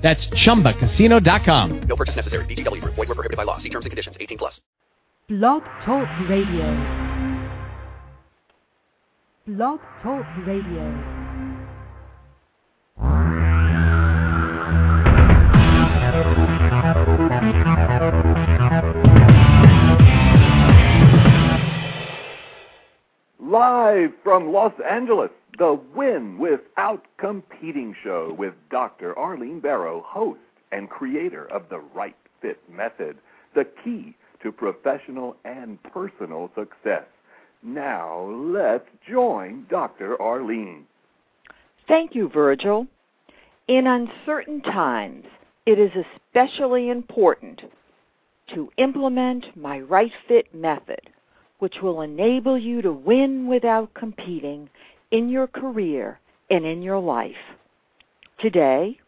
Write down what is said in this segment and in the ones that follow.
That's chumbacasino.com. No purchase necessary. VGW Group. Void were prohibited by law. See terms and conditions. 18 plus. Blog Talk Radio. Blog Talk Radio. Live from Los Angeles, the Win Without Competing show with Dr. Arlene Barrow, host and creator of the Right Fit Method, the key to professional and personal success. Now, let's join Dr. Arlene. Thank you, Virgil. In uncertain times, it is especially important to implement my Right Fit method, which will enable you to win without competing in your career and in your life. Today,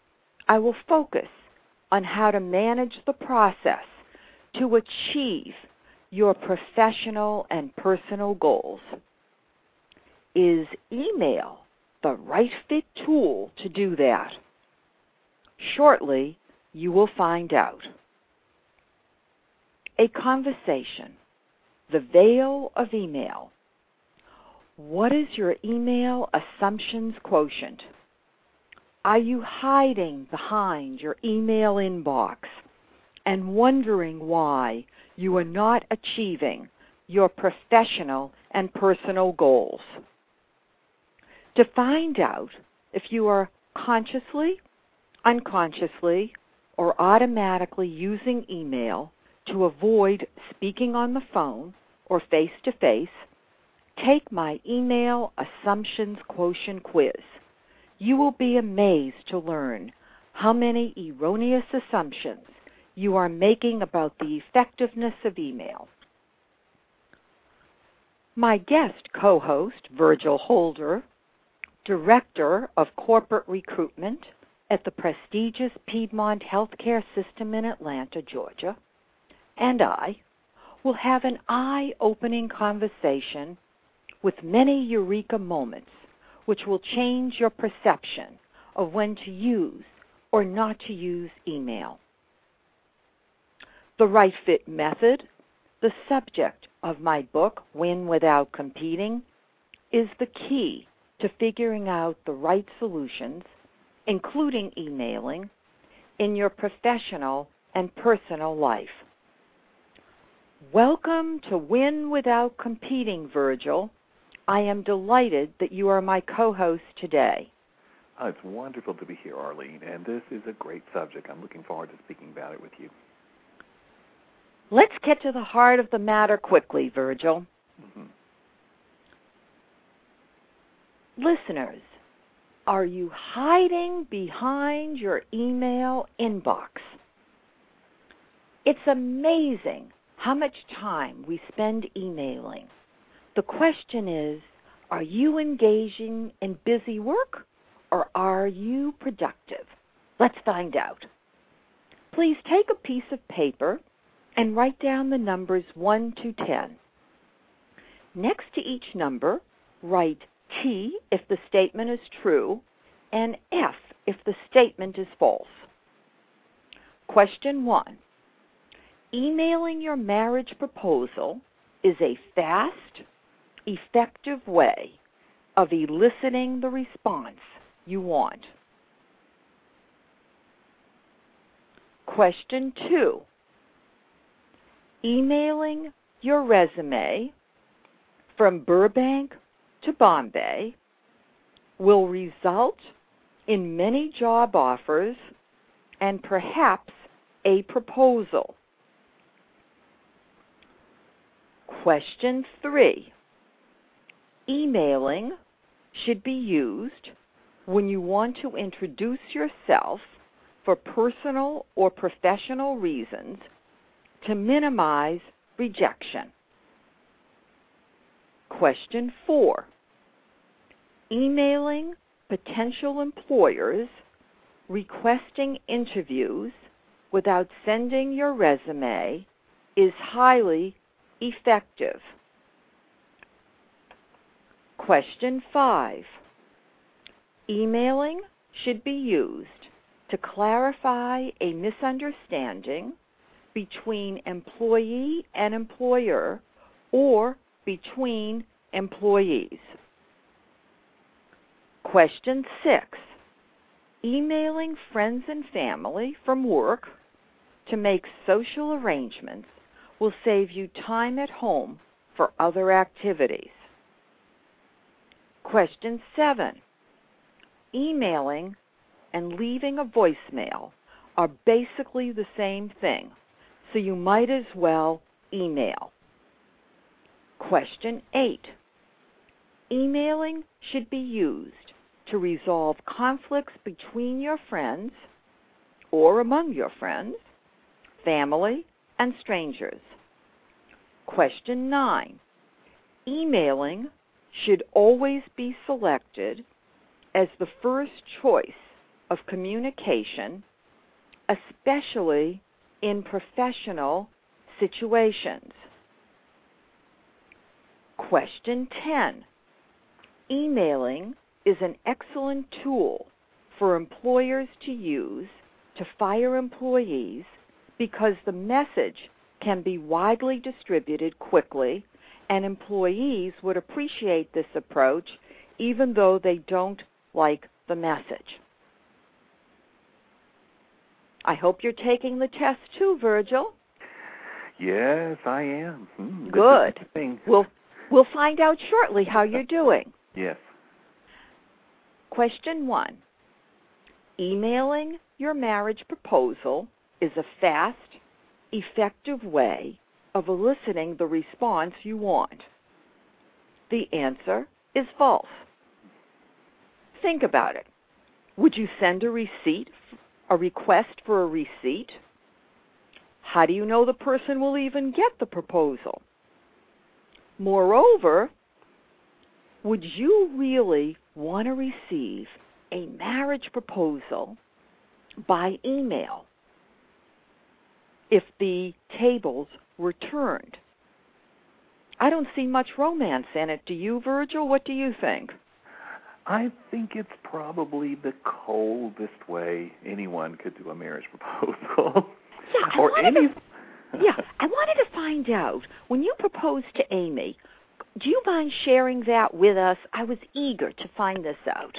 I will focus on how to manage the process to achieve your professional and personal goals. Is email the right fit tool to do that? Shortly, you will find out. A conversation, the veil of email. What is your email assumptions quotient? Are you hiding behind your email inbox and wondering why you are not achieving your professional and personal goals? To find out if you are consciously, unconsciously, or automatically using email to avoid speaking on the phone or face to face, take my email assumptions quotient quiz. You will be amazed to learn how many erroneous assumptions you are making about the effectiveness of email. My guest co host, Virgil Holder, Director of Corporate Recruitment at the prestigious Piedmont Healthcare System in Atlanta, Georgia, and I will have an eye opening conversation with many eureka moments which will change your perception of when to use or not to use email. The Right Fit Method, the subject of my book, Win Without Competing, is the key to figuring out the right solutions, including emailing, in your professional and personal life. Welcome to Win Without Competing, Virgil. I am delighted that you are my co host today. Oh, it's wonderful to be here, Arlene, and this is a great subject. I'm looking forward to speaking about it with you. Let's get to the heart of the matter quickly, Virgil. Mm-hmm. Listeners, are you hiding behind your email inbox? It's amazing how much time we spend emailing. The question is are you engaging in busy work or are you productive? Let's find out. Please take a piece of paper and write down the numbers 1 to 10. Next to each number, write T if the statement is true and F if the statement is false. Question 1. Emailing your marriage proposal is a fast, effective way of eliciting the response you want. Question 2 emailing your resume from Burbank to Bombay will result in many job offers and perhaps a proposal. Question 3. Emailing should be used when you want to introduce yourself for personal or professional reasons to minimize rejection. Question four Emailing potential employers requesting interviews without sending your resume is highly effective. Question five Emailing should be used to clarify a misunderstanding between employee and employer or between employees. Question six Emailing friends and family from work to make social arrangements will save you time at home for other activities. Question seven Emailing and leaving a voicemail are basically the same thing, so you might as well email. Question 8. Emailing should be used to resolve conflicts between your friends or among your friends, family, and strangers. Question 9. Emailing should always be selected as the first choice of communication, especially in professional situations. Question 10. Emailing is an excellent tool for employers to use to fire employees because the message can be widely distributed quickly and employees would appreciate this approach even though they don't like the message. I hope you're taking the test too, Virgil. Yes, I am. Hmm, Good. We'll we'll find out shortly how you're doing. Yes. Question 1. Emailing your marriage proposal is a fast, effective way of eliciting the response you want. The answer is false. Think about it. Would you send a receipt, a request for a receipt? How do you know the person will even get the proposal? Moreover, would you really want to receive a marriage proposal by email if the tables were turned? I don't see much romance in it. Do you, Virgil? What do you think? I think it's probably the coldest way anyone could do a marriage proposal. Yeah, I or any. to, yeah, I wanted to find out when you proposed to Amy. Do you mind sharing that with us? I was eager to find this out.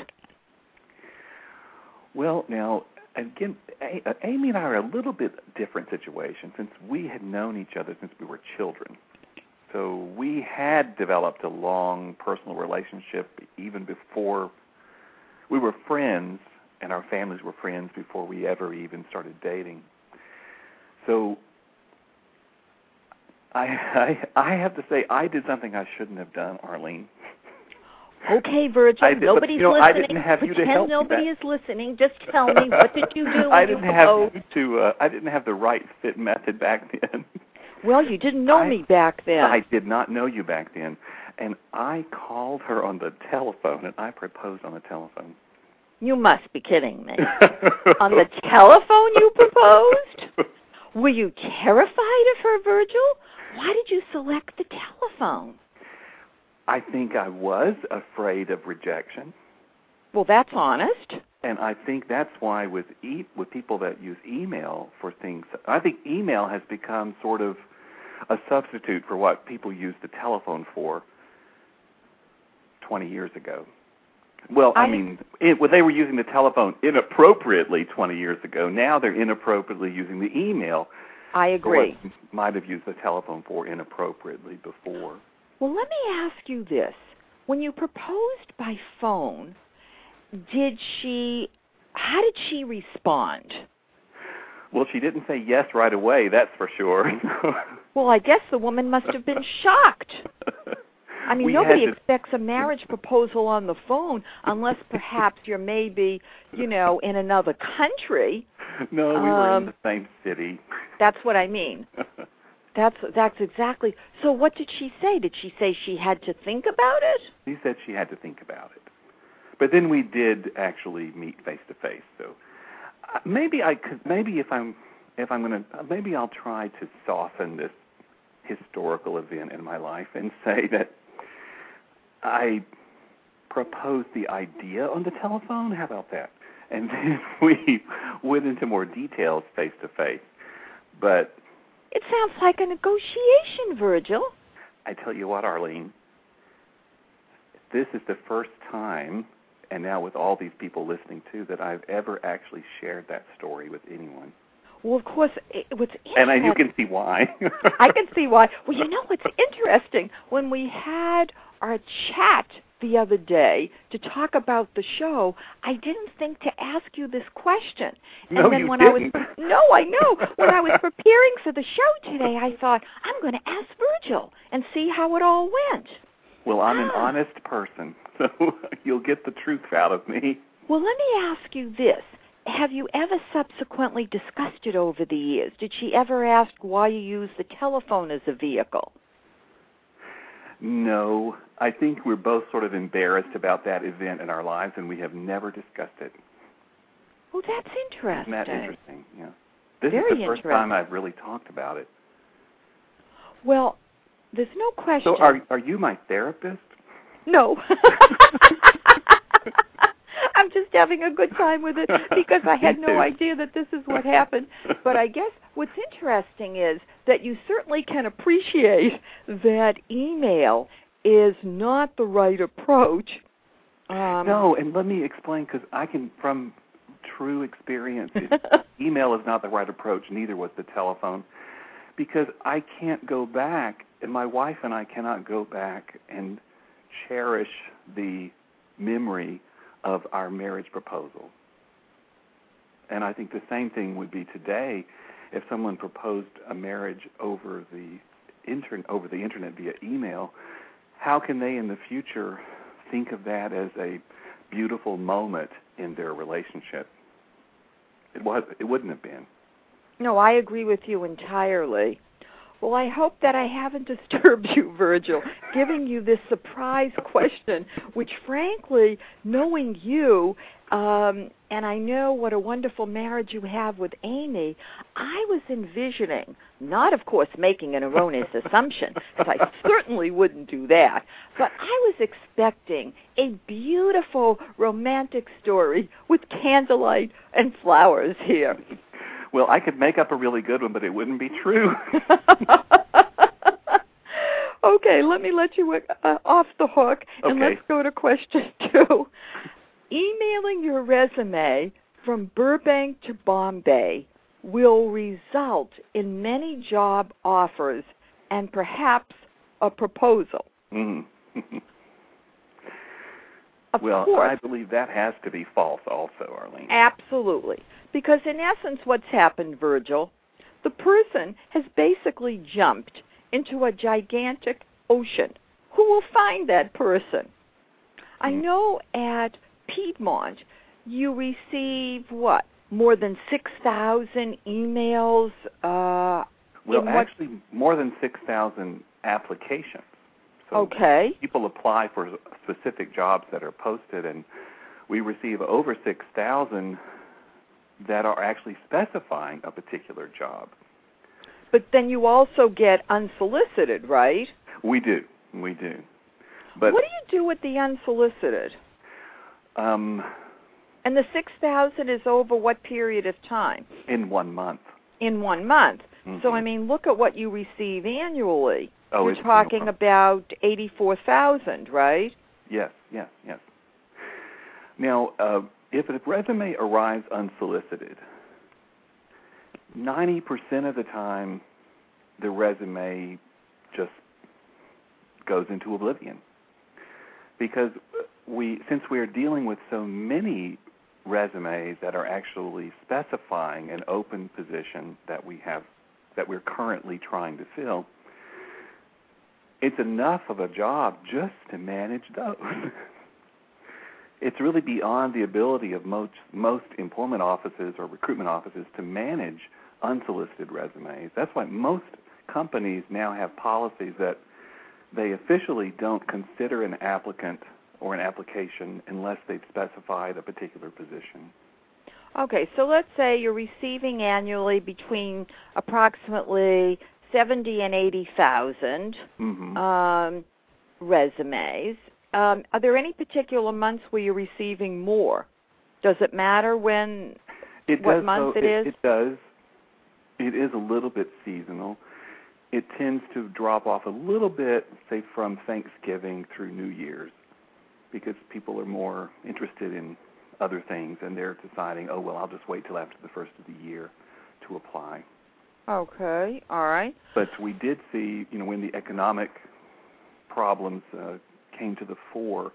Well, now again, uh, Amy and I are a little bit different situation since we had known each other since we were children. So we had developed a long personal relationship even before we were friends, and our families were friends before we ever even started dating. So I I, I have to say I did something I shouldn't have done, Arlene. Okay, Virgil. I did- but, nobody's you know, I listening. didn't have you to Pretend help nobody is listening. Just tell me what did you do I didn't proposed? have you to. Uh, I didn't have the right fit method back then. Well, you didn't know I- me back then. I did not know you back then, and I called her on the telephone, and I proposed on the telephone. You must be kidding me. on the telephone you proposed? Were you terrified of her, Virgil? Why did you select the telephone? I think I was afraid of rejection, Well, that's honest. and I think that's why with e- with people that use email for things, I think email has become sort of a substitute for what people used the telephone for 20 years ago. Well, I, I- mean, it, well, they were using the telephone inappropriately 20 years ago. Now they're inappropriately using the email I agree. might have used the telephone for inappropriately before. Well, let me ask you this. When you proposed by phone, did she how did she respond? Well, she didn't say yes right away, that's for sure. Well, I guess the woman must have been shocked. I mean, We nobody expects a marriage proposal on the phone unless perhaps you're maybe, you know, in another country. no, we were Um, in the same city. That's what I mean. That's that's exactly. So what did she say? Did she say she had to think about it? She said she had to think about it. But then we did actually meet face to face. So uh, maybe I could. Maybe if I'm if I'm gonna maybe I'll try to soften this historical event in my life and say that I proposed the idea on the telephone. How about that? And then we went into more details face to face. But It sounds like a negotiation, Virgil. I tell you what, Arlene, this is the first time, and now with all these people listening too, that I've ever actually shared that story with anyone. Well, of course, it, what's And I, you can see why. I can see why. Well, you know what's interesting? When we had our chat the other day to talk about the show, I didn't think to ask you this question. And No, then you when didn't. I was No, I know. When I was preparing for the show today, I thought, I'm going to ask Virgil and see how it all went. well, I'm an Ah. honest person, so you'll get the truth out of me. Well, let me ask you this. Have you ever subsequently discussed it over the years? Did she ever ask why you use the telephone as a vehicle? No, I think we're both sort of embarrassed about that event in our lives, and we have never discussed it. Well, that's interesting. Isn't that interesting? Yeah. This Very is the first time. I've really talked about it. Well, there's no question. So, are are you my therapist? no. I'm just having a good time with it because I had no idea that this is what happened. But I guess what's interesting is that you certainly can appreciate that email is not the right approach. Um, no, and let me explain because I can, from true experience, email is not the right approach. Neither was the telephone, because I can't go back, and my wife and I cannot go back and cherish the memory of our marriage proposal. And I think the same thing would be today if someone proposed a marriage over the internet over the internet via email. How can they in the future think of that as a beautiful moment in their relationship? It was it wouldn't have been. No, I agree with you entirely. Well, I hope that I haven't disturbed you, Virgil, giving you this surprise question, which frankly, knowing you, um, and I know what a wonderful marriage you have with Amy, I was envisioning, not of course making an erroneous assumption, because I certainly wouldn't do that, but I was expecting a beautiful romantic story with candlelight and flowers here. Well, I could make up a really good one, but it wouldn't be true. okay, let me let you uh, off the hook, and Okay. let's go to question two. Emailing your resume from Burbank to Bombay will result in many job offers and perhaps a proposal. mm. Of well, course, I believe that has to be false, also, Arlene. Absolutely. Because in essence, what's happened, Virgil, the person has basically jumped into a gigantic ocean. Who will find that person? I Hmm. know at Piedmont you receive what? More than 6,000 emails uh well, actually, more than six thousand applications. So Okay. people apply for specific jobs that are posted, and we receive over 6,000 that are actually specifying a particular job. But then you also get unsolicited, right? We do, we do. But what do you do with the unsolicited? um, And the 6,000 is over what period of time? in one month. In one month. So, Mhm. I mean, look at what you receive annually. Oh, You're talking about 84,000, right? Yes, yes, yes. Now, uh, if a resume arrives unsolicited, 90% of the time the resume just goes into oblivion. Because we since we are dealing with so many resumes that are actually specifying an open position that we have that we're currently trying to fill, it's enough of a job just to manage those. it's really beyond the ability of most most employment offices or recruitment offices to manage unsolicited resumes. That's why most companies now have policies that they officially don't consider an applicant or an application unless they've specified a particular position. Okay, so let's say you're receiving annually between approximately 70 and 80,000 Mm-hmm. um, resumes. Um, are there any particular months where you're receiving more? Does it matter when? it what does, month so it is? It does. It is a little bit seasonal. It tends to drop off a little bit, say, from Thanksgiving through New Year's, because people are more interested in other things, and they're deciding, oh well, I'll just wait till after the first of the year to apply. Okay, all right. But we did see, you know, when the economic problems uh, came to the fore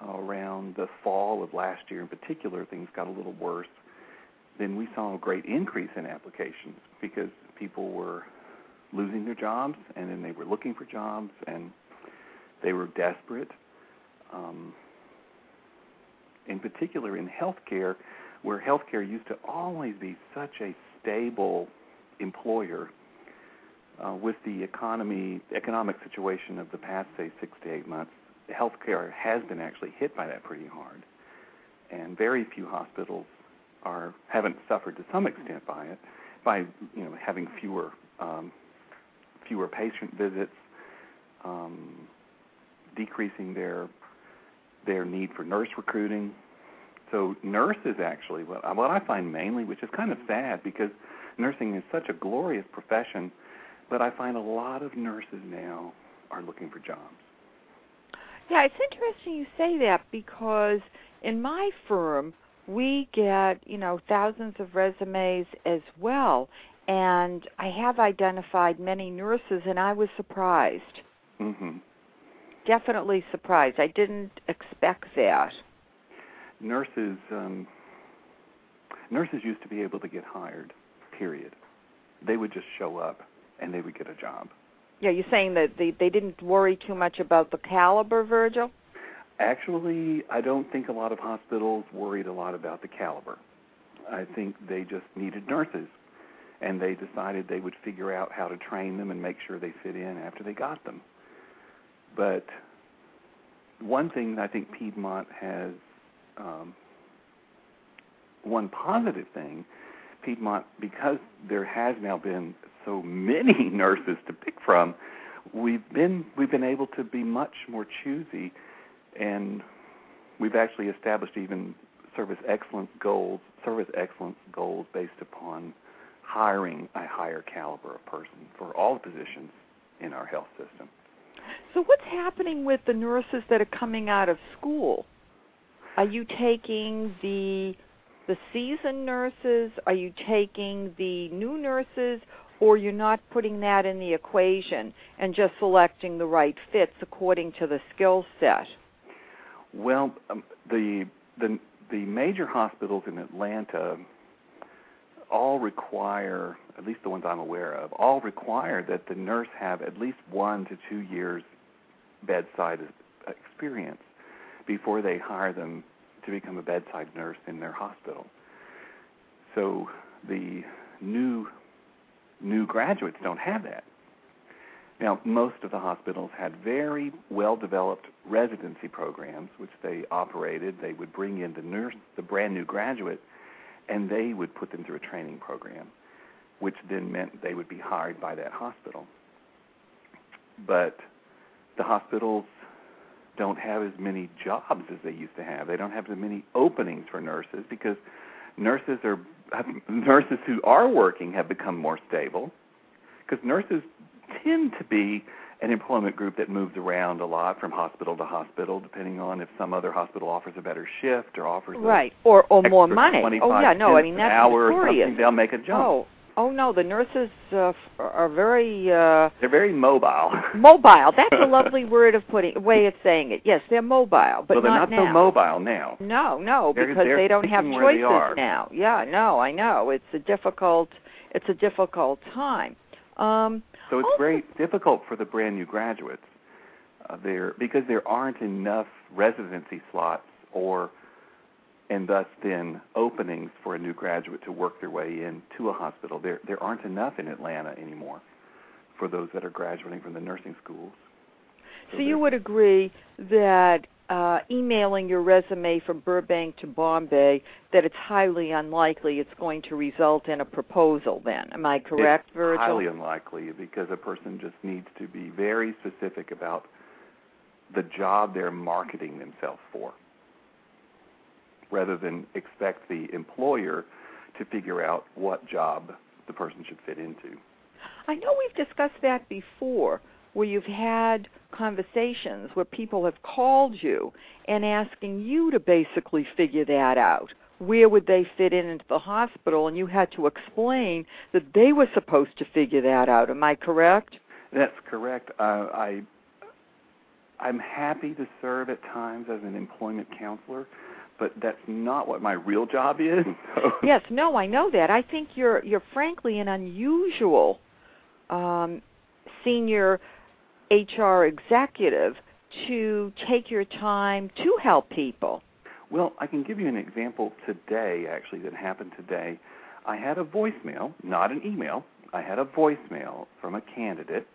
uh, around the fall of last year, in particular, things got a little worse. Then we saw a great increase in applications because people were losing their jobs, and then they were looking for jobs, and they were desperate. Um, in particular, in healthcare, where healthcare used to always be such a stable employer, uh, with the economy economic situation of the past say six to eight months, healthcare has been actually hit by that pretty hard, and very few hospitals are haven't suffered to some extent by it, by you know having fewer um, fewer patient visits, um, decreasing their their need for nurse recruiting. So nurses actually, what, what I find mainly, which is kind of sad because nursing is such a glorious profession, but I find a lot of nurses now are looking for jobs. Yeah, it's interesting you say that because in my firm we get, you know, thousands of resumes as well. And I have identified many nurses and I was surprised. hmm Definitely surprised. I didn't expect that. Nurses, um, nurses used to be able to get hired. Period. They would just show up and they would get a job. Yeah, you're saying that they they didn't worry too much about the caliber, Virgil? Actually, I don't think a lot of hospitals worried a lot about the caliber. I think they just needed nurses, and they decided they would figure out how to train them and make sure they fit in after they got them. But one thing that I think Piedmont has, um, one positive thing, Piedmont, because there has now been so many nurses to pick from, we've been we've been able to be much more choosy and we've actually established even service excellence goals, service excellence goals based upon hiring a higher caliber of person for all the positions in our health system. So what's happening with the nurses that are coming out of school? Are you taking the the seasoned nurses? Are you taking the new nurses? Or you're not putting that in the equation and just selecting the right fits according to the skill set? Well, um, the the the major hospitals in Atlanta all require, at least the ones I'm aware of, all require that the nurse have at least one to two years bedside experience before they hire them to become a bedside nurse in their hospital. So the new new graduates don't have that. Now, most of the hospitals had very well developed residency programs, which they operated. They would bring in the nurse, the brand new graduate, and they would put them through a training program, which then meant they would be hired by that hospital. But the hospitals don't have as many jobs as they used to have. They don't have as many openings for nurses because nurses are nurses who are working have become more stable because nurses tend to be an employment group that moves around a lot from hospital to hospital, depending on if some other hospital offers a better shift or offers Right, or or more money. 25 Oh yeah, no, I mean that's hour or notorious. something, they'll make a jump. Oh, oh no, the nurses uh, are very uh They're very mobile. mobile. That's a lovely word of putting way of saying it. Yes, they're mobile, but well, they're not, not, so mobile now. No, no, They're- because they're they don't have sticking where they choices now. Yeah, no, I know. It's a difficult it's a difficult time. Um So it's Also- very difficult for the brand new graduates. Uh, there because there aren't enough residency slots or and thus then openings for a new graduate to work their way into a hospital. There there aren't enough in Atlanta anymore for those that are graduating from the nursing schools. So you would agree that uh, emailing your resume from Burbank to Bombay, that it's highly unlikely it's going to result in a proposal. Then, am I correct, it's Virgil? highly unlikely because a person just needs to be very specific about the job they're marketing themselves for, rather than expect the employer to figure out what job the person should fit into. I know we've discussed that before, where you've had conversations where people have called you and asking you to basically figure that out. Where would they fit in into the hospital? And you had to explain that they were supposed to figure that out. Am I correct? That's correct. Uh, I I'm happy to serve at times as an employment counselor, but that's not what my real job is. Yes, no, I know that. I think you're you're frankly an unusual um, senior HR executive to take your time to help people. Well, I can give you an example today, actually, that happened today. I had a voicemail, not an email. I had a voicemail from a candidate.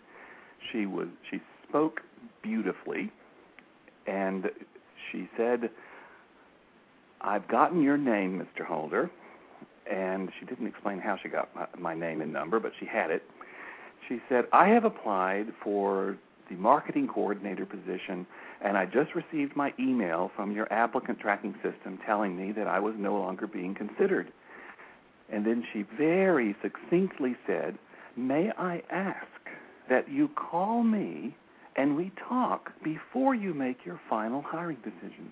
She was she spoke beautifully, and she said, "I've gotten your name, Mr. Holder." And she didn't explain how she got my, my name and number, but she had it. She said, "I have applied for the marketing coordinator position, and I just received my email from your applicant tracking system telling me that I was no longer being considered." And then she very succinctly said, May I ask that you call me and we talk before you make your final hiring decision?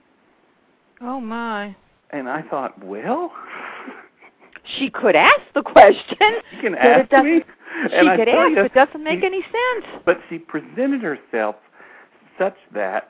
Oh my. And I thought, well, She could ask the question. you can ask me. She and could ask, you, it doesn't make she- any sense. But she presented herself such that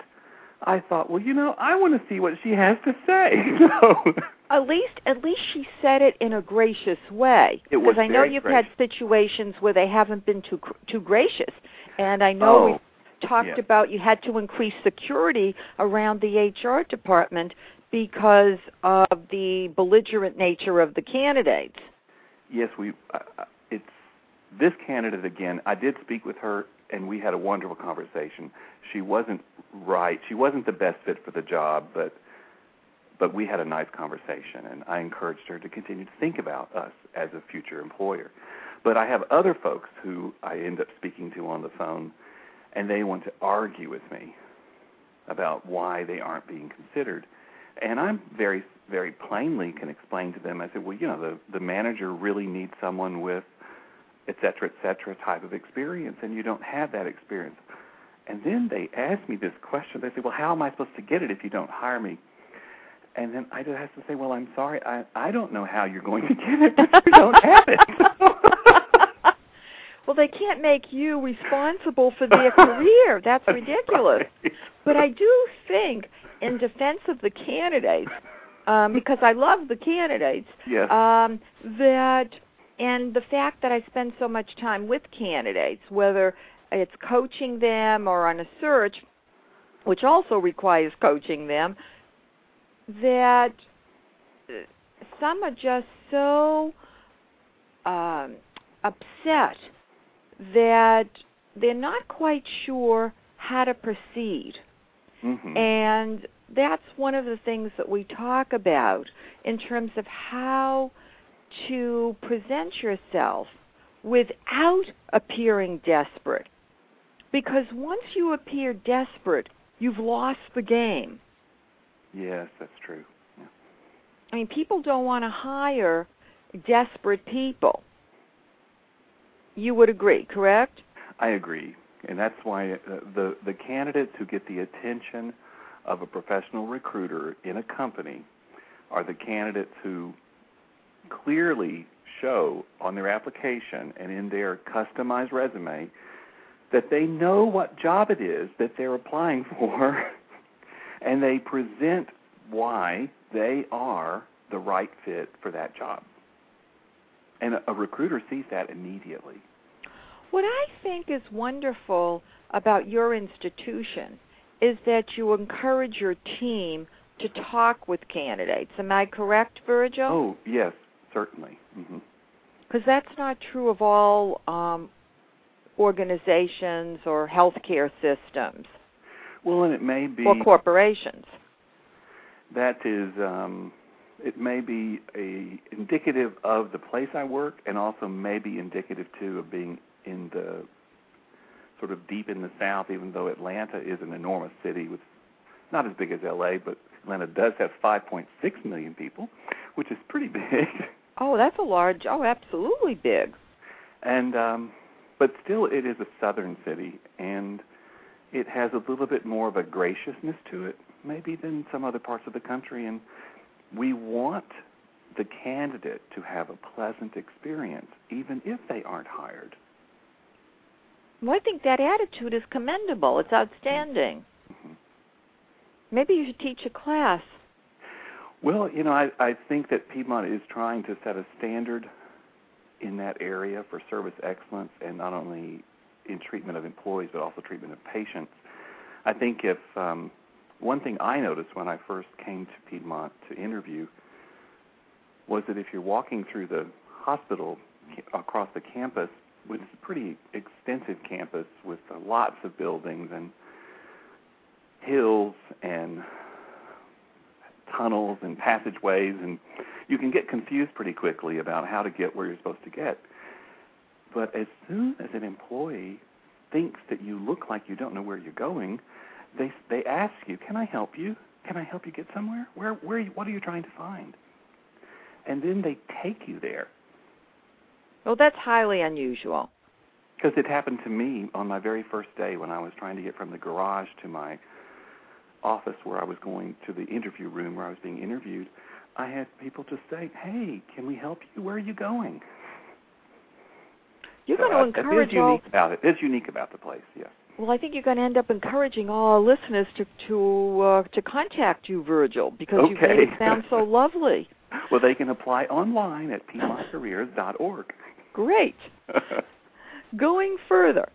I thought, well, you know, I want to see what she has to say. So At least, at least she said it in a gracious way. It was Because I know you've gracious. had situations where they haven't been too too gracious, and I know Oh, we've talked yes. about you had to increase security around the HR department because of the belligerent nature of the candidates. yes, we. Uh, uh, it's this candidate again. I did speak with her, and we had a wonderful conversation. She wasn't right. She wasn't the best fit for the job, but but we had a nice conversation, and I encouraged her to continue to think about us as a future employer. But I have other folks who I end up speaking to on the phone, and they want to argue with me about why they aren't being considered. And I'm very, very plainly can explain to them. I said, well, you know, the the manager really needs someone with, et cetera, et cetera, type of experience, and you don't have that experience. And then they asked me this question. They said, well, how am I supposed to get it if you don't hire me? And then I just have to say, well, I'm sorry, I I don't know how you're going to get it, but you don't have it. well, they can't make you responsible for their career. That's ridiculous. Right. But I do think, in defense of the candidates, um, because I love the candidates, Yes. um, that and the fact that I spend so much time with candidates, whether it's coaching them or on a search, which also requires coaching them, that uh, some are just so um, upset that they're not quite sure how to proceed. Mhm. And that's one of the things that we talk about in terms of how to present yourself without appearing desperate. Because once you appear desperate, you've lost the game. yes, that's true. Yeah. I mean, people don't want to hire desperate people. You would agree, correct? I agree, and that's why uh, the the candidates who get the attention of a professional recruiter in a company are the candidates who clearly show on their application and in their customized resume that they know what job it is that they're applying for and they present why they are the right fit for that job. And a, a recruiter sees that immediately. What I think is wonderful about your institution is that you encourage your team to talk with candidates. Am I correct, Virgil? Oh, yes, certainly. hmm Because that's not true of all um, organizations or healthcare systems Well, and it may be or corporations. that is um it may be a indicative of the place I work and also may be indicative too of being in the sort of deep in the south even though Atlanta is an enormous city with not as big as LA but Atlanta does have 5.6 million people which is pretty big Oh, that's a large. Oh, absolutely big. and um but still it is a southern city and it has a little bit more of a graciousness to it maybe than some other parts of the country and we want the candidate to have a pleasant experience even if they aren't hired Well, I think that attitude is commendable. It's outstanding. Mhm. Maybe you should teach a class. well you know i i think that piedmont is trying to set a standard in that area for service excellence and not only in treatment of employees but also treatment of patients i think if um one thing I noticed when I first came to Piedmont to interview was that if you're walking through the hospital across the campus, is a pretty extensive campus with uh, lots of buildings and hills and tunnels and passageways, and you can get confused pretty quickly about how to get where you're supposed to get. But as soon as an employee thinks that you look like you don't know where you're going, they they ask you, "Can I help you? Can I help you get somewhere? Where where what are you trying to find?" And then they take you there Well, that's highly unusual. because it happened to me on my very first day when I was trying to get from the garage to my office where I was going to the interview room where I was being interviewed. I had people just say, "Hey, can we help you? Where are you going?" You're So, going to uh, encourage It is all. unique about it. It's unique about the place. Yes. Well, I think you're going to end up encouraging all our listeners to to uh, to contact you, Virgil, because you made it sound so lovely. Well, they can apply online at piedmontcareers.org. Great. Going further,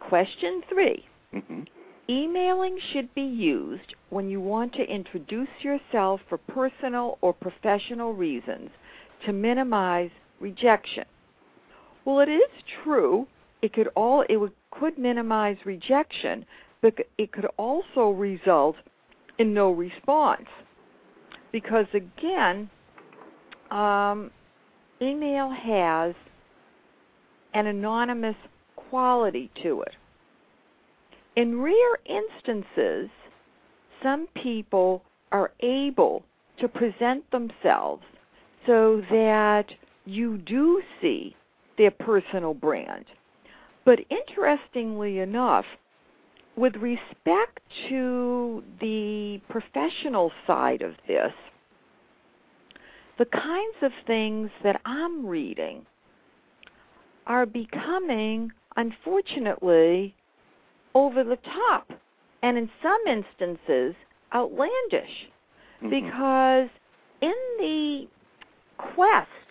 question three. hmm Emailing should be used when you want to introduce yourself for personal or professional reasons to minimize rejection. Well, it is true. It could all it would, could minimize rejection, but it could also result in no response. Because again, um, email has an anonymous quality to it. In rare instances, some people are able to present themselves so that you do see their personal brand. But interestingly enough, with respect to the professional side of this, the kinds of things that I'm reading are becoming, unfortunately, over the top and in some instances outlandish Mhm. because in the quest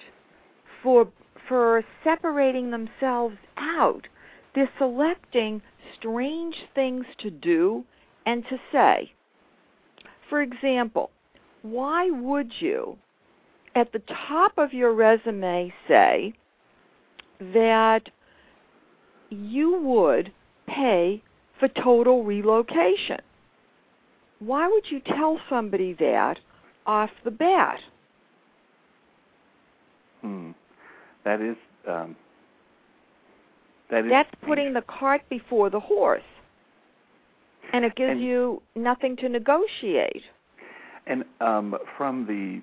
for for separating themselves out they're selecting strange things to do and to say for example why would you at the top of your resume say that you would pay for total relocation. Why would you tell somebody that off the bat? Hmm. That is um, that is That's putting the cart before the horse. And it gives And- you nothing to negotiate. And um, from the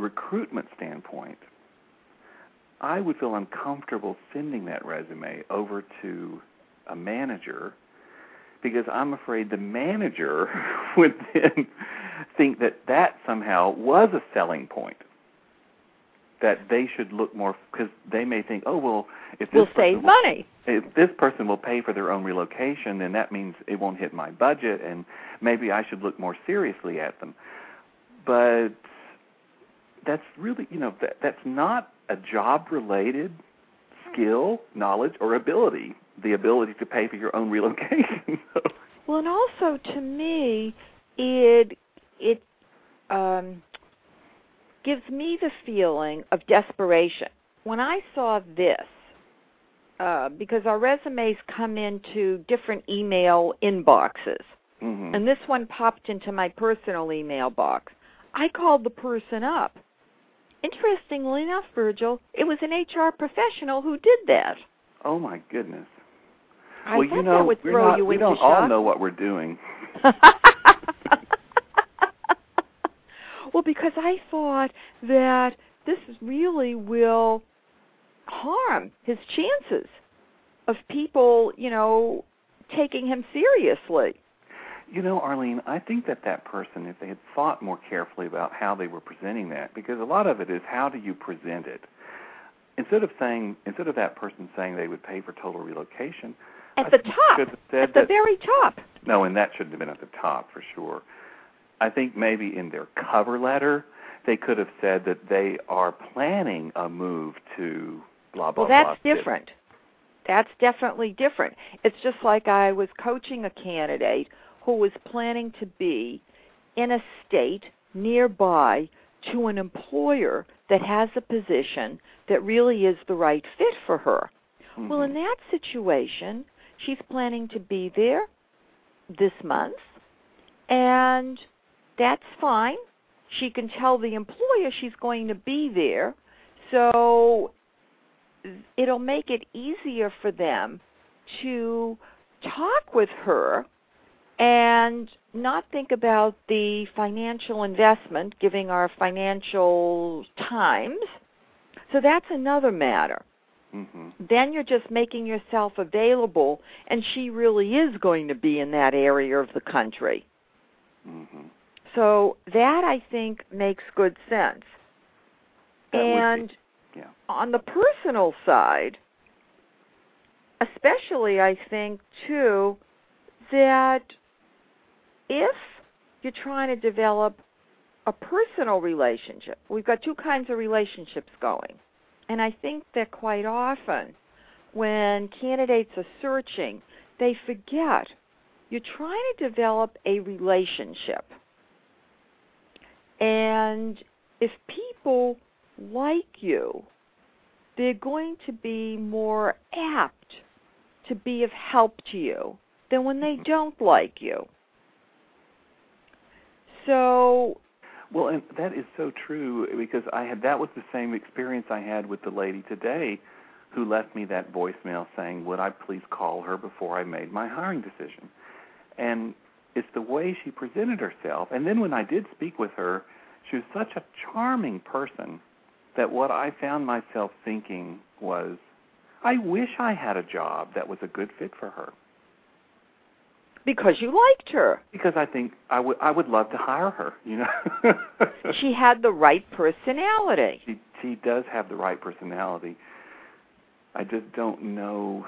recruitment standpoint, I would feel uncomfortable sending that resume over to a manager because I'm afraid the manager would then think that that somehow was a selling point. That they should look more because they may think, oh well, if this We'll person save will- money. if this person will pay for their own relocation, then that means it won't hit my budget, and maybe I should look more seriously at them. But that's really, you know, that, that's not a job-related skill, knowledge, or ability. The ability to pay for your own relocation. Well, and also to me, it it um, gives me the feeling of desperation. When I saw this, uh, because our resumes come into different email inboxes, hmm and this one popped into my personal email box. I called the person up. Interestingly enough, Virgil, it was an HR professional who did that. Oh my goodness. I well, thought you know, that would we're throw not, you we into don't all know what we're doing. well, because I thought that this really will harm his chances of people, you know, taking him seriously. You know, Arlene, I think that that person, if they had thought more carefully about how they were presenting that, because a lot of it is how do you present it. Instead of saying, instead of that person saying they would pay for total relocation, At I the top, should have said at the very top. No, and that shouldn't have been at the top for sure. I think maybe in their cover letter they could have said that they are planning a move to blah blah Well, that's blah. different. That's definitely different. It's just like I was coaching a candidate who was planning to be in a state nearby to an employer that has a position that really is the right fit for her. Well, in Mhm. that situation, she's planning to be there this month, and that's fine. She can tell the employer she's going to be there, so it'll make it easier for them to talk with her and not think about the financial investment, giving our financial times. So that's another matter Mhm. then you're just making yourself available and she really is going to be in that area of the country Mhm. so that i think makes good sense That and yeah. on the personal side especially i think too that if you're trying to develop a personal relationship we've got two kinds of relationships going and I think that quite often when candidates are searching, they forget you're trying to develop a relationship. And if people like you, they're going to be more apt to be of help to you than when they don't like you. So Well, and that is so true because I had that was the same experience I had with the lady today who left me that voicemail saying, "Would I please call her before I made my hiring decision?" And it's the way she presented herself. And then when I did speak with her, she was such a charming person that what I found myself thinking was, I wish I had a job that was a good fit for her because you liked her. because I think I would I would love to hire her, you know. She had the right personality. she she does have the right personality. I just don't know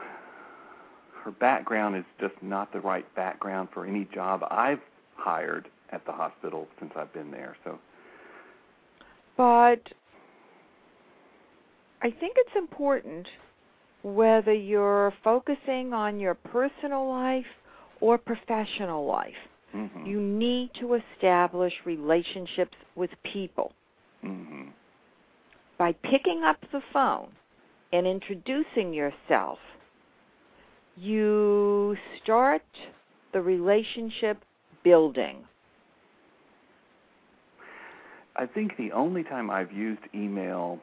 her background is just not the right background for any job I've hired at the hospital since I've been there. So But I think it's important whether you're focusing on your personal life or professional life. mhm. You need to establish relationships with people. mhm. By picking up the phone and introducing yourself, you start the relationship building. I think the only time I've used email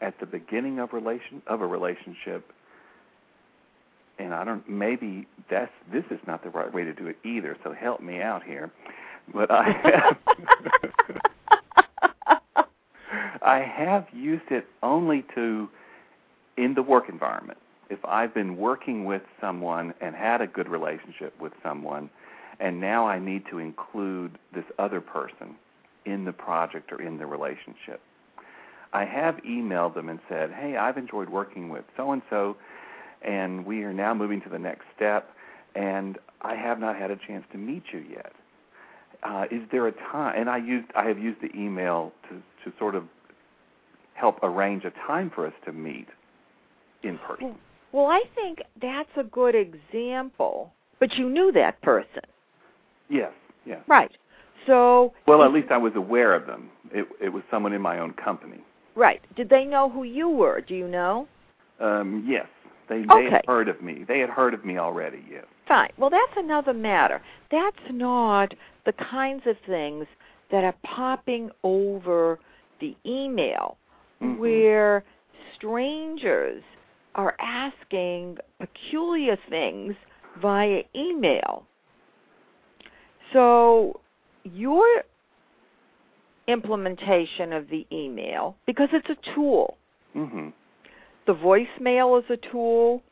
at the beginning of relation of a relationship and I don't maybe that's this is not the right way to do it either, so help me out here. But I have I have used it only to in the work environment. If I've been working with someone and had a good relationship with someone and now I need to include this other person in the project or in the relationship. I have emailed them and said, "Hey, I've enjoyed working with so and so and we are now moving to the next step and I have not had a chance to meet you yet." Uh, is there a time and I used I have used the email to to sort of help arrange a time for us to meet in person. Well, I think that's a good example. But you knew that person. Yes, yes. Right. So Well, at least I was aware of them. It it was someone in my own company. right. Did they know who you were? Do you know? Um, yes, They they had heard of me. They had heard of me already. Yes. Fine. Well, that's another matter. That's not the kinds of things that are popping over the email Mhm. where strangers are asking peculiar things via email. So, your implementation of the email, because it's a tool, hmm the voicemail is a tool.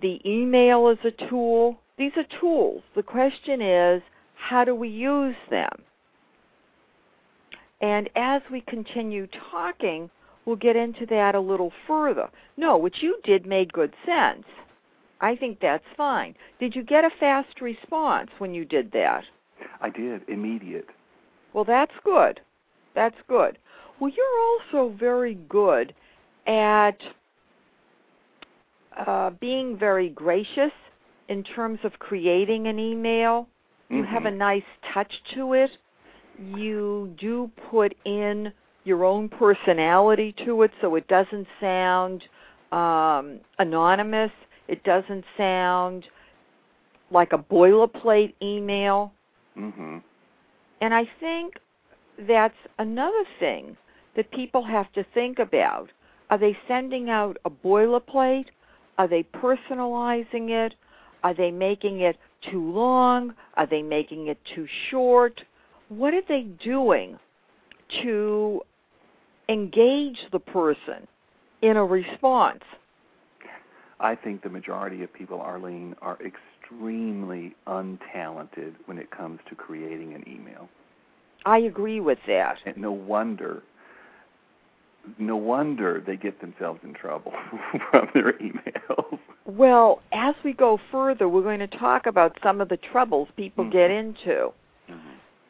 The email is a tool. These are tools. The question is, how do we use them? And as we continue talking, we'll get into that a little further. No, what you did made good sense. I think that's fine. Did you get a fast response when you did that? I did immediate. Well, that's good. That's good. Well, you're also very good at uh, being very gracious in terms of creating an email. You have a Mhm. nice touch to it. You do put in your own personality to it so it doesn't sound um, anonymous. It doesn't sound like a boilerplate email. hmm And I think that's another thing that people have to think about. Are they sending out a boilerplate? Are they personalizing it? Are they making it too long? Are they making it too short? What are they doing to engage the person in a response? I think the majority of people, Arlene, are extremely untalented when it comes to creating an email. I agree with that. And no wonder, no wonder they get themselves in trouble from their emails. Well, as we go further, we're going to talk about some of the troubles people Mhm. get into.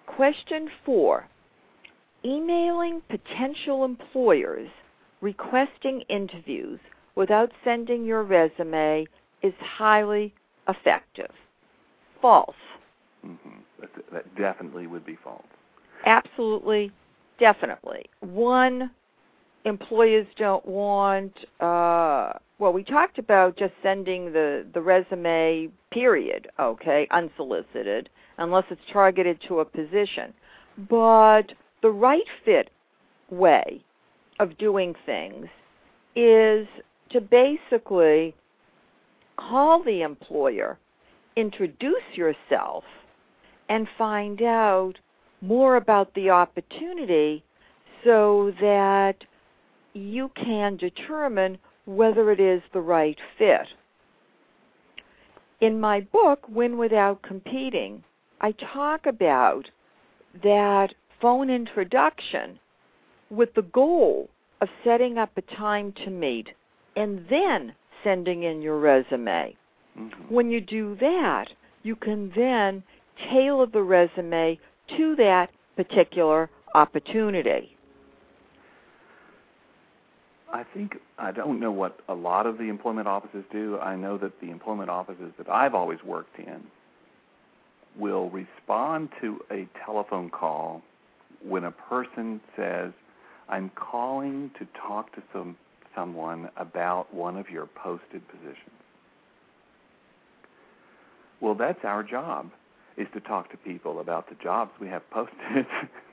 Question four Emailing potential employers requesting interviews without sending your resume is highly effective. False. hmm That, that definitely would be false. Absolutely, definitely. One, employers don't want, uh, well, we talked about just sending the, the resume, period, okay, unsolicited, unless it's targeted to a position. But the right fit way of doing things is to basically call the employer, introduce yourself, and find out more about the opportunity so that you can determine whether it is the right fit. In my book, Win Without Competing, I talk about that phone introduction with the goal of setting up a time to meet and then sending in your resume. hmm When you do that, you can then tailor the resume to that particular opportunity. I think I don't know what a lot of the employment offices do. I know that the employment offices that I've always worked in will respond to a telephone call when a person says, "I'm calling to talk to some someone about one of your posted positions." Well, that's our job is to talk to people about the jobs we have posted.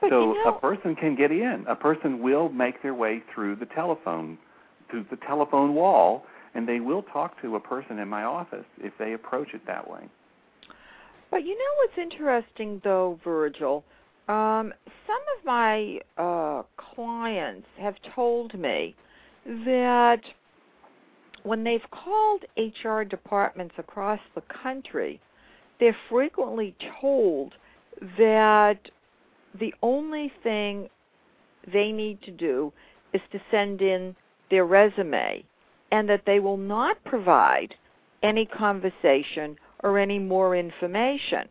But so you know, a person can get in. A person will make their way through the telephone, through the telephone wall, and they will talk to a person in my office if they approach it that way. But you know what's interesting, though, Virgil? Um, some of my uh, clients have told me that when they've called HR departments across the country, they're frequently told that the only thing they need to do is to send in their resume and that they will not provide any conversation or any more information.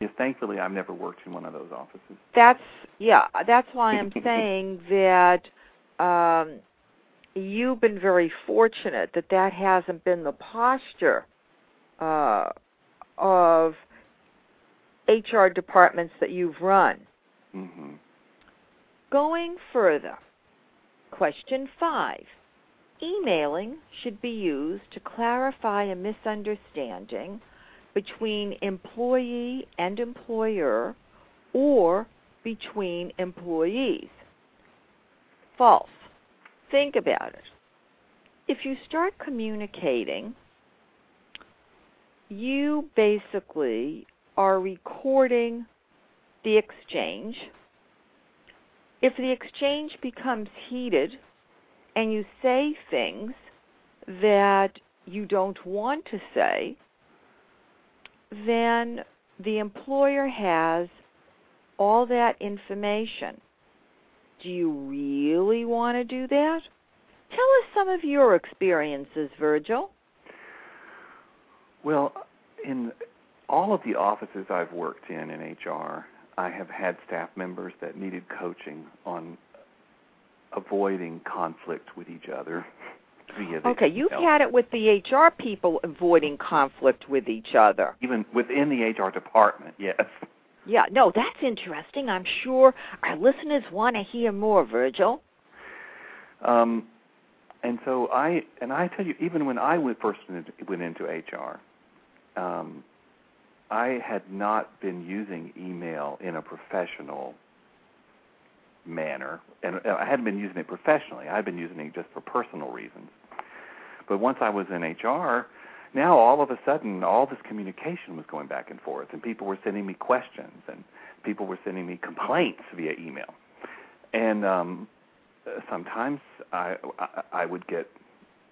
Yes, thankfully, I've never worked in one of those offices. That's yeah, that's why I'm saying that um, you've been very fortunate that that hasn't been the posture uh, of HR departments that you've run. hmm Going further, Question 5. Emailing should be used to clarify a misunderstanding between employee and employer or between employees. False. Think about it. If you start communicating, you basically are recording the exchange. If the exchange becomes heated and you say things that you don't want to say, then the employer has all that information. Do you really want to do that? Tell us some of your experiences, Virgil. Well, in all of the offices I've worked in in HR, I have had staff members that needed coaching on avoiding conflict with each other Okay, you've email. had it with the HR people avoiding conflict with each other. even within the HR department. Yes. Yeah, no, that's interesting. I'm sure our listeners want to hear more, Virgil. Um, and so I and I tell you, even when I went first went into, went into HR, um, I had not been using email in a professional manner, and uh, I hadn't been using it professionally. I'd been using it just for personal reasons. But once I was in HR, now all of a sudden, all this communication was going back and forth, and people were sending me questions, and people were sending me complaints via email, and um, sometimes I, I I would get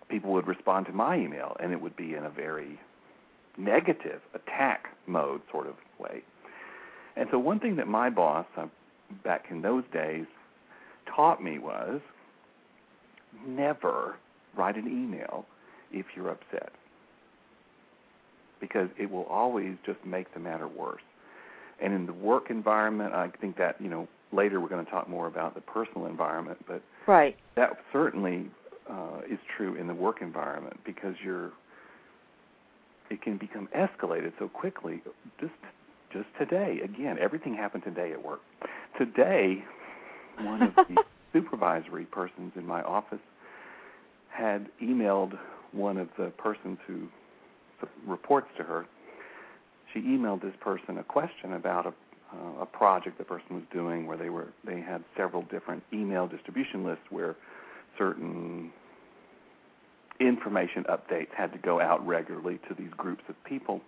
people would respond to my email, and it would be in a very negative attack mode sort of way. And so one thing that my boss uh, back in those days taught me was never write an email if you're upset because it will always just make the matter worse. And in the work environment, I think that, you know, later we're going to talk more about the personal environment, but Right. that certainly uh, is true in the work environment because you're it can become escalated so quickly. Just just today, again, everything happened today at work. Today, one of the supervisory persons in my office had emailed one of the persons who reports to her. She emailed this person a question about a uh, a project the person was doing where they were they had several different email distribution lists where certain information updates had to go out regularly to these groups of people.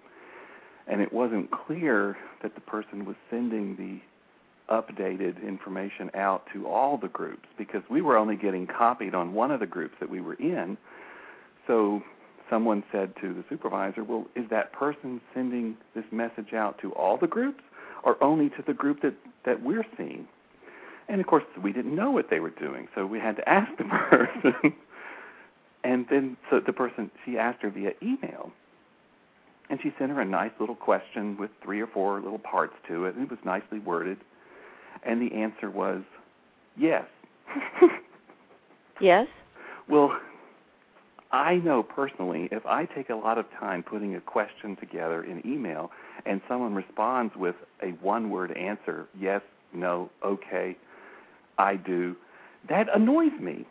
And it wasn't clear that the person was sending the updated information out to all the groups because we were only getting copied on one of the groups that we were in. So someone said to the supervisor well is that person sending this message out to all the groups or only to the group that that we're seeing? And of course we didn't know what they were doing so we had to ask the person and then so the person she asked her via email and she sent her a nice little question with three or four little parts to it and it was nicely worded and the answer was yes Yes? well I know personally if I take a lot of time putting a question together in email and someone responds with a one word answer, yes, no, okay, I do, that annoys me.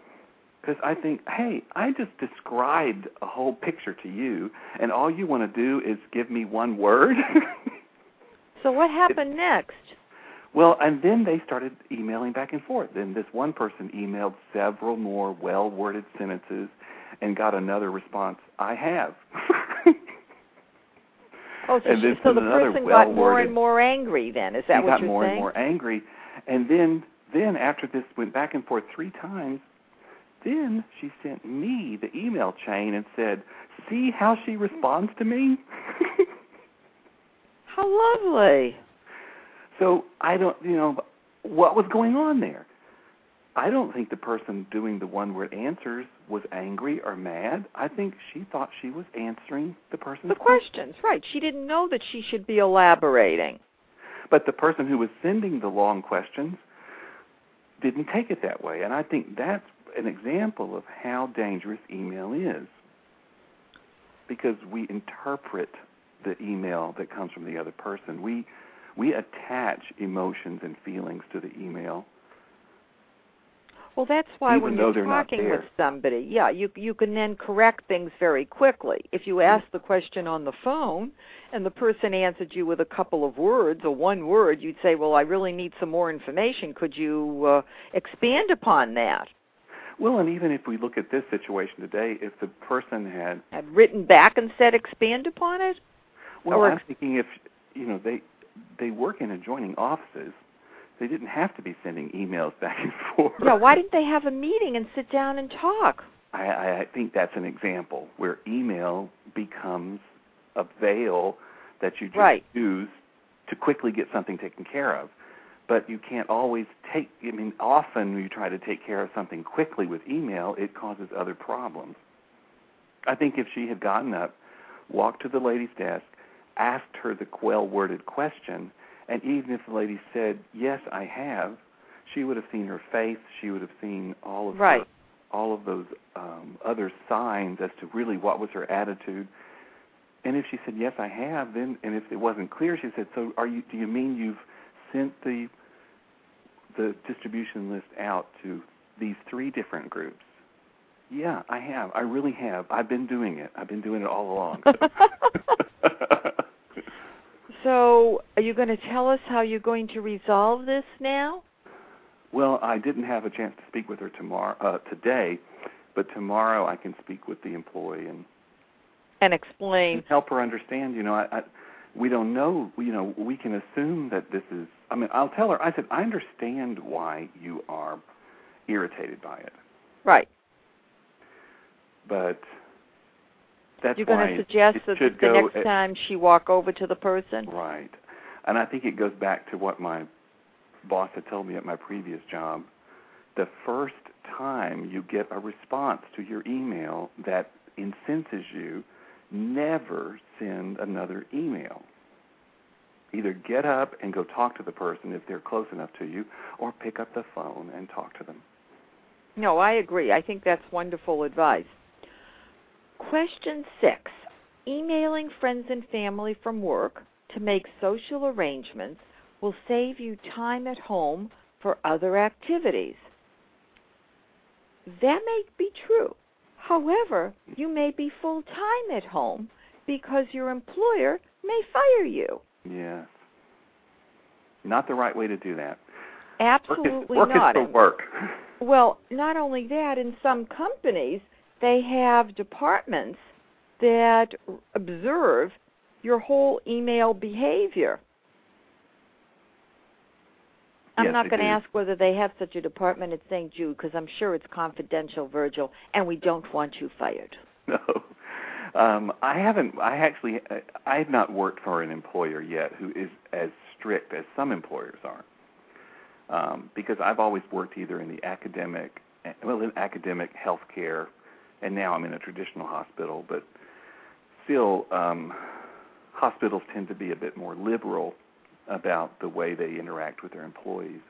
Because I think, hey, I just described a whole picture to you, and all you want to do is give me one word. So what happened next? Well, and then they started emailing back and forth. Then this one person emailed several more well worded sentences and got another response. I have. Oh, so, she, so the another person got more and more angry then. Is that what you're saying? got more and more angry. And then then after this went back and forth three times, then she sent me the email chain and said, "See how she responds to me?" How lovely. so I don't, you know, what was going on there? I don't think the person doing the one-word answers was angry or mad. I think she thought she was answering the person's The questions, right. She didn't know that she should be elaborating. But the person who was sending the long questions didn't take it that way. And I think that's an example of how dangerous email is. Because we interpret the email that comes from the other person. We we attach emotions and feelings to the email. Well, that's why when you're talking with somebody, yeah, you you can then correct things very quickly. If you ask the question on the phone and the person answered you with a couple of words or one word, you'd say, "Well, I really need some more information. Could you uh, expand upon that?" Well, and even if we look at this situation today, if the person had Had written back and said, "Expand upon it." Well, Or I'm thinking if you know they they work in adjoining offices, they didn't have to be sending emails back and forth. Yeah, why didn't they have a meeting and sit down and talk? I, I I think that's an example where email becomes a veil that you just Right. use to quickly get something taken care of. But you can't always take. I mean, often when you try to take care of something quickly with email, it causes other problems. I think if she had gotten up, walked to the lady's desk, asked her the well-worded question, and even if the lady said, "Yes, I have," she would have seen her face. She would have seen all of Right. all of those um, other signs as to really what was her attitude. And if she said, "Yes, I have," then and if it wasn't clear, she said, "So are you? Do you mean you've sent the the distribution list out to these three different groups?" Yeah, I have. I really have. I've been doing it. I've been doing it all along. So, are you going to tell us how you're going to resolve this now? well, I didn't have a chance to speak with her tomorrow uh, today, but tomorrow I can speak with the employee and And explain. and help her understand. You know, I, I we don't know. You know, we can assume that this is. I mean, I'll tell her. I said, I understand why you are irritated by it, Right. but that's You're going to suggest that the go next time she walk over to the person? Right. And I think it goes back to what my boss had told me at my previous job. The first time you get a response to your email that incenses you, never send another email. Either get up and go talk to the person if they're close enough to you, or pick up the phone and talk to them. No, I agree. I think that's wonderful advice. Question six Emailing friends and family from work to make social arrangements will save you time at home for other activities. That may be true. However, you may be full time at home because your employer may fire you. Yes. Not the right way to do that. Absolutely work is, work not. is for work. Well, not only that, in some companies, they have departments that observe your whole email behavior. I'm Yes, not going to ask whether they have such a department at St. Jude because I'm sure it's confidential, Virgil, and we don't want you fired. No. Um, I haven't. I actually. I have not worked for an employer yet who is as strict as some employers are. Um, because I've always worked either in the academic, well, in academic healthcare, and now I'm in a traditional hospital. But still, um, hospitals tend to be a bit more liberal about the way they interact with their employees.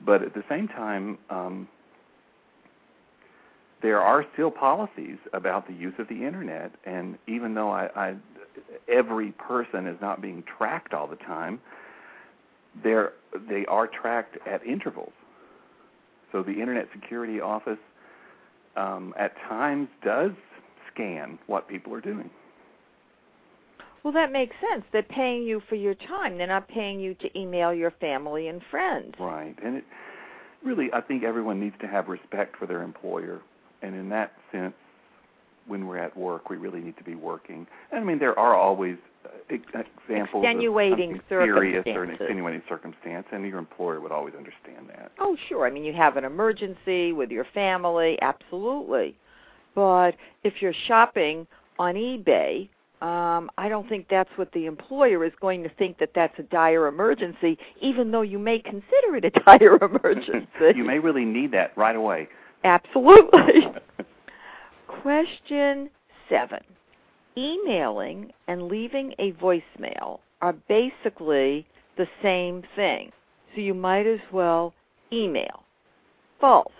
But at the same time, um, there are still policies about the use of the internet, and even though I, I every person is not being tracked all the time, they're they are tracked at intervals. So the Internet Security Office um, at times does scan what people are doing. Well, that makes sense. They're paying you for your time. They're not paying you to email your family and friends. Right, and it really I think everyone needs to have respect for their employer, and in that sense, when we're at work, we really need to be working. And I mean, there are always uh, examples Extenuating of serious or an extenuating circumstance, and your employer would always understand that. Oh, sure. I mean, you have an emergency with your family, absolutely. But if you're shopping on eBay, um, I don't think that's what the employer is going to think that that's a dire emergency, even though you may consider it a dire emergency. you may really need that right away. Absolutely. Question seven. Emailing and leaving a voicemail are basically the same thing. So you might as well email. False.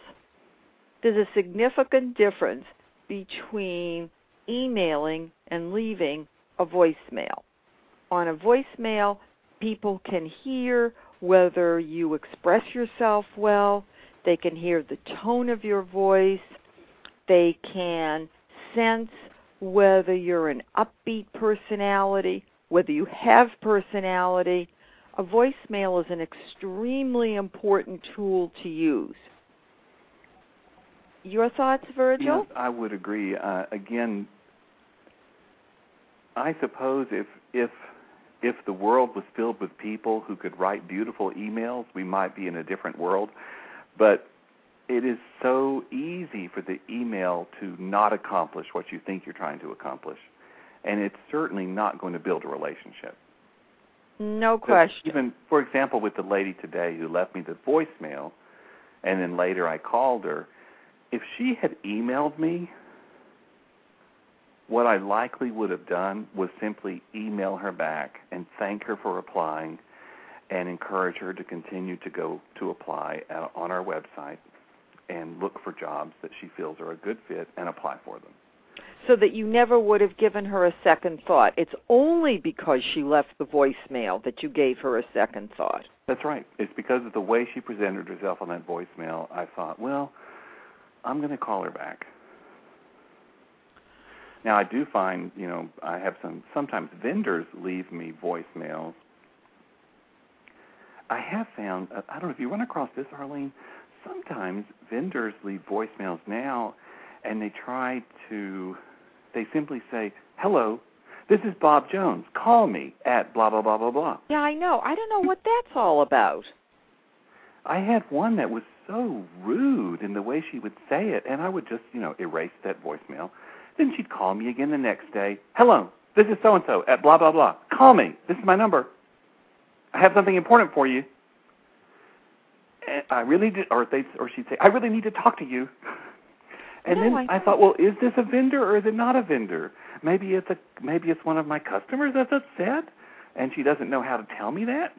There's a significant difference between emailing and leaving a voicemail. On a voicemail, people can hear whether you express yourself well. They can hear the tone of your voice. They can sense whether you're an upbeat personality, whether you have personality. A voicemail is an extremely important tool to use. Your thoughts, Virgil? Yes, I would agree. Uh, again, I suppose if if if the world was filled with people who could write beautiful emails, we might be in a different world. But it is so easy for the email to not accomplish what you think you're trying to accomplish. And it's certainly not going to build a relationship. No So question. Even, for example, with the lady today who left me the voicemail, and then later I called her, if she had emailed me, what I likely would have done was simply email her back and thank her for replying and encourage her to continue to go to apply at, on our website and look for jobs that she feels are a good fit and apply for them. so that you never would have given her a second thought. It's only because she left the voicemail that you gave her a second thought. That's right. It's because of the way she presented herself on that voicemail. I thought, well, I'm going to call her back. Now I do find, you know, I have some sometimes vendors leave me voicemails. I have found, uh, I don't know if you run across this, Arlene. Sometimes vendors leave voicemails now, and they try to, they simply say, "Hello, this is Bob Jones. Call me at blah blah blah blah blah." Yeah, I know. I don't know what that's all about. I had one that was so rude in the way she would say it, and I would just, you know, erase that voicemail. Then she'd call me again the next day. Hello, this is so and so at blah blah blah. Call me. This is my number. I have something important for you. And I really did, or they, or she'd say, I really need to talk to you. And No, then I I thought, well, is this a vendor or is it not a vendor? Maybe it's a, maybe it's one of my customers that's upset, and she doesn't know how to tell me that.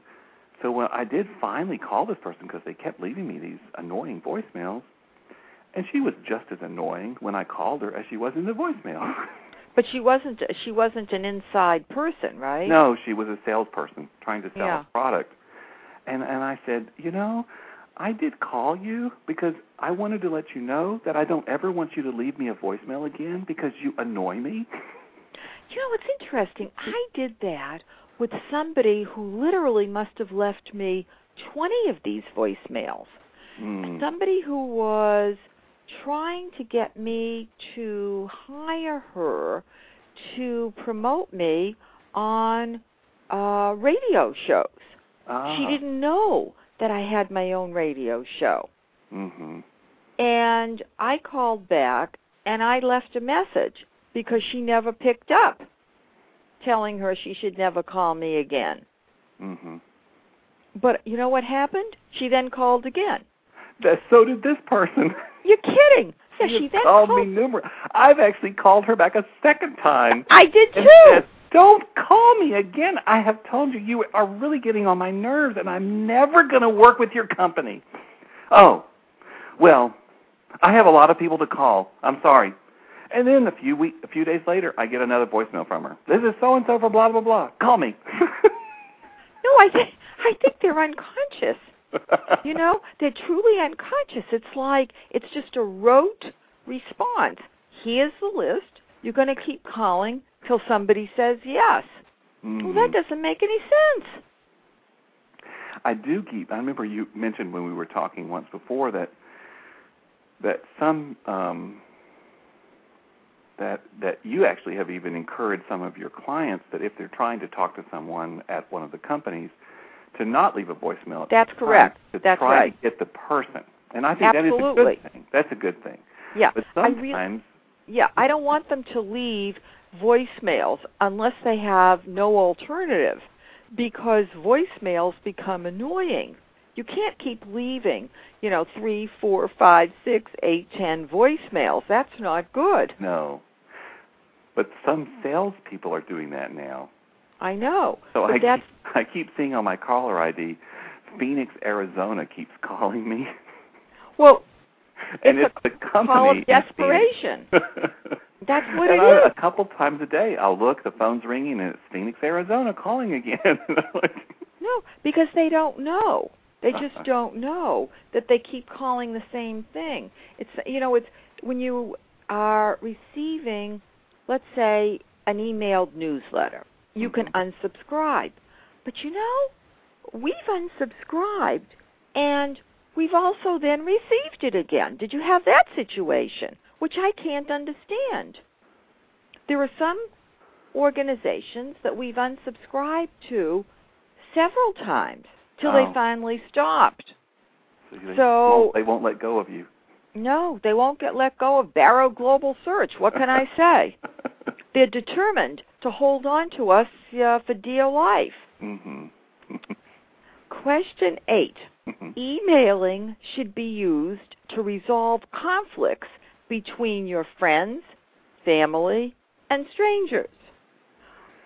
So when I did finally call this person because they kept leaving me these annoying voicemails, and she was just as annoying when I called her as she was in the voicemail. But she wasn't she wasn't an inside person, right? no, she was a salesperson trying to sell Yeah. a product. And and I said, "You know, I did call you because I wanted to let you know that I don't ever want you to leave me a voicemail again because you annoy me." You know, it's interesting. I did that with somebody who literally must have left me 20 of these voicemails. Mm. Somebody who was trying to get me to hire her to promote me on uh radio shows. Ah. She didn't know that I had my own radio show. Mhm. And I called back and I left a message because she never picked up, telling her she should never call me again. Mhm. But you know what happened? She then called again. That so did this person. You're kidding. Yeah, She she then called called me numerous. I've actually called her back a second time. I did too. said, Don't call me again. I have told you you are really getting on my nerves, and I'm never going to work with your company. Oh, well, I have a lot of people to call. I'm sorry. And then a few week, a few days later, I get another voicemail from her. This is so and so for blah blah blah. Call me. No, I think I think they're unconscious. You know, they're truly unconscious. It's like it's just a rote response. Here's the list. You're going to keep calling till somebody says yes. Well, Mhm. that doesn't make any sense. I do keep. I remember you mentioned when we were talking once before that that some um, that that you actually have even encouraged some of your clients that if they're trying to talk to someone at one of the companies, to not leave a voicemail. That's correct. To That's try right. to get the person, and I think that is a good thing. That's a good thing. Yeah. But I really- sometimes, Yeah, I don't want them to leave voicemails unless they have no alternative because voicemails become annoying. You can't keep leaving, you know, three, four, five, six, eight, ten voicemails. That's not good. no. But some salespeople are doing that now. I know. So but I that's keep, I keep seeing on my caller ID, Phoenix, Arizona keeps calling me, well, and It's it's the company. call of desperation. That's what and it I, is. A couple times a day, I'll look, the phone's ringing, and it's Phoenix, Arizona calling again. No, because they don't know. They just don't know that they keep calling the same thing. It's you know, it's when you are receiving, let's say, an emailed newsletter, you can mm-hmm. unsubscribe. But you know, we've unsubscribed and we've also then received it again. Did you have that situation? Which I can't understand. There are some organizations that we've unsubscribed to several times till Oh. they finally stopped. So they, So- won't, they won't let go of you. No, they won't get let go of Barrow Global Search. What can I say? They're determined to hold on to us uh, for dear life. hmm Question 8. Emailing should be used to resolve conflicts between your friends, family, and strangers.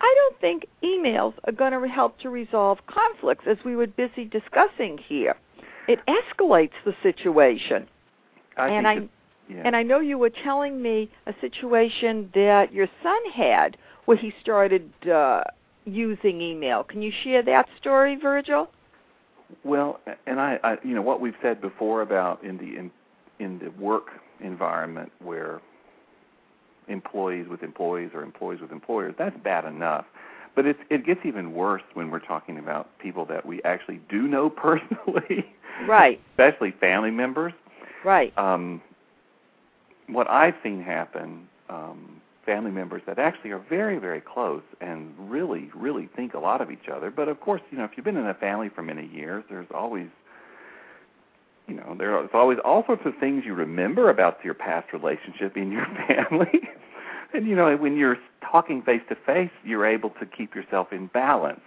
I don't think emails are going to help to resolve conflicts as we were busy discussing here. It escalates the situation. I and think I yeah. and I know you were telling me a situation that your son had where he started uh, using email. Can you share that story, Virgil? Well, and I, I, you know, what we've said before about in the in, in the work environment where employees with employees or employees with employers, that's bad enough. But it's it gets even worse when we're talking about people that we actually do know personally, Right, especially family members. right. Um, what I've seen happen, um, family members that actually are very, very close and really, really think a lot of each other. But of course, you know, if you've been in a family for many years, there's always, you know, there's always all sorts of things you remember about your past relationship in your family. and you know, when you're talking face to face, you're able to keep yourself in balance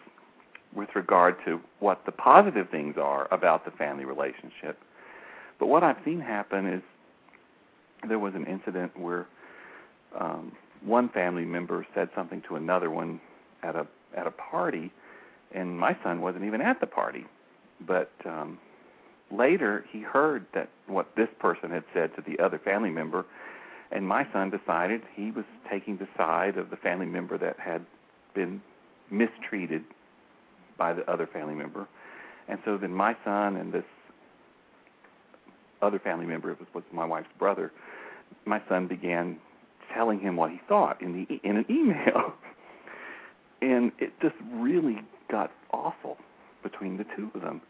with regard to what the positive things are about the family relationship. But what I've seen happen is there was an incident where um, one family member said something to another one at a at a party, and my son wasn't even at the party. But um, later he heard that what this person had said to the other family member, and my son decided he was taking the side of the family member that had been mistreated by the other family member. And so then my son and this other family member, it was, was my wife's brother, my son began telling him what he thought in the in an email, and it just really got awful between the two of them.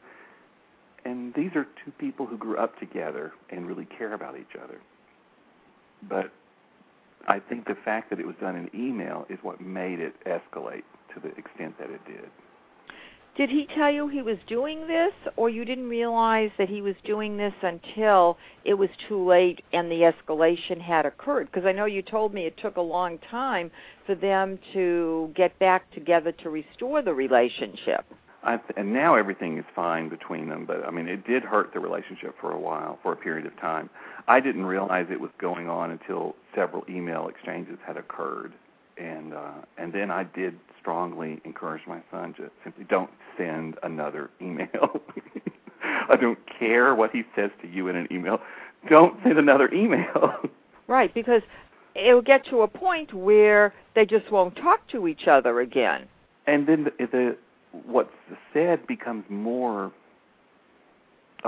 And these are two people who grew up together and really care about each other. But I think the fact that it was done in email is what made it escalate to the extent that it did. Did he tell you he was doing this, or you didn't realize that he was doing this until it was too late and the escalation had occurred? Because I know you told me it took a long time for them to get back together to restore the relationship. I, and now everything is fine between them, but I mean, it did hurt the relationship for a while, for a period of time. I didn't realize it was going on until several email exchanges had occurred, and uh, and then I did strongly encourage my son to simply don't send another email. I don't care what he says to you in an email. Don't send another email. Right, because it will get to a point where they just won't talk to each other again. and then the, the what's said becomes more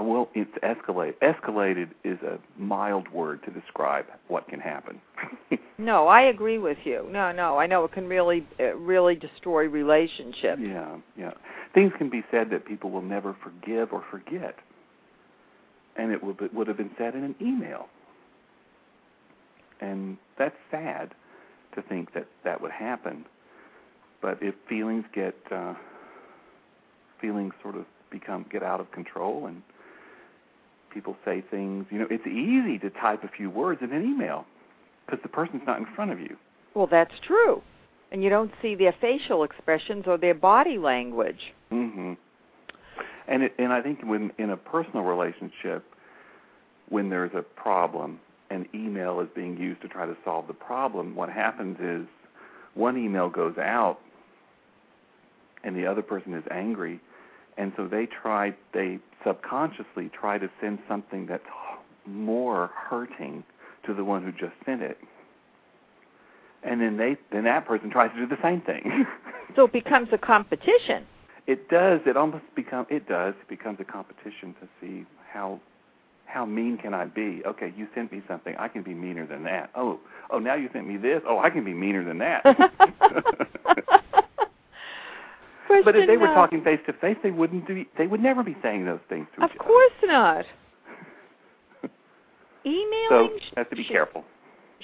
well it's escalated. escalated is a mild word to describe what can happen No, I agree with you. No, no, I know it can really, uh, really destroy relationships. yeah yeah things can be said that people will never forgive or forget and it would would have been said in an email and that's sad to think that that would happen but if feelings get uh feelings sort of become get out of control and people say things you know it's easy to type a few words in an email because the person's not in front of you Well, that's true. And you don't see their facial expressions or their body language. mhm and it, and I think when in a personal relationship when there's a problem and email is being used to try to solve the problem what happens is one email goes out and the other person is angry and so they try they subconsciously try to send something that's more hurting to the one who just sent it and then they then that person tries to do the same thing So it becomes a competition. it does. It almost become it does. It becomes a competition to see how how mean can I be? Okay, you sent me something. I can be meaner than that. Oh, oh, now you sent me this. Oh, I can be meaner than that. but if they were uh, talking face to face, they wouldn't do. They would never be saying those things to each other. Of course not. Emailing So have to be should- careful.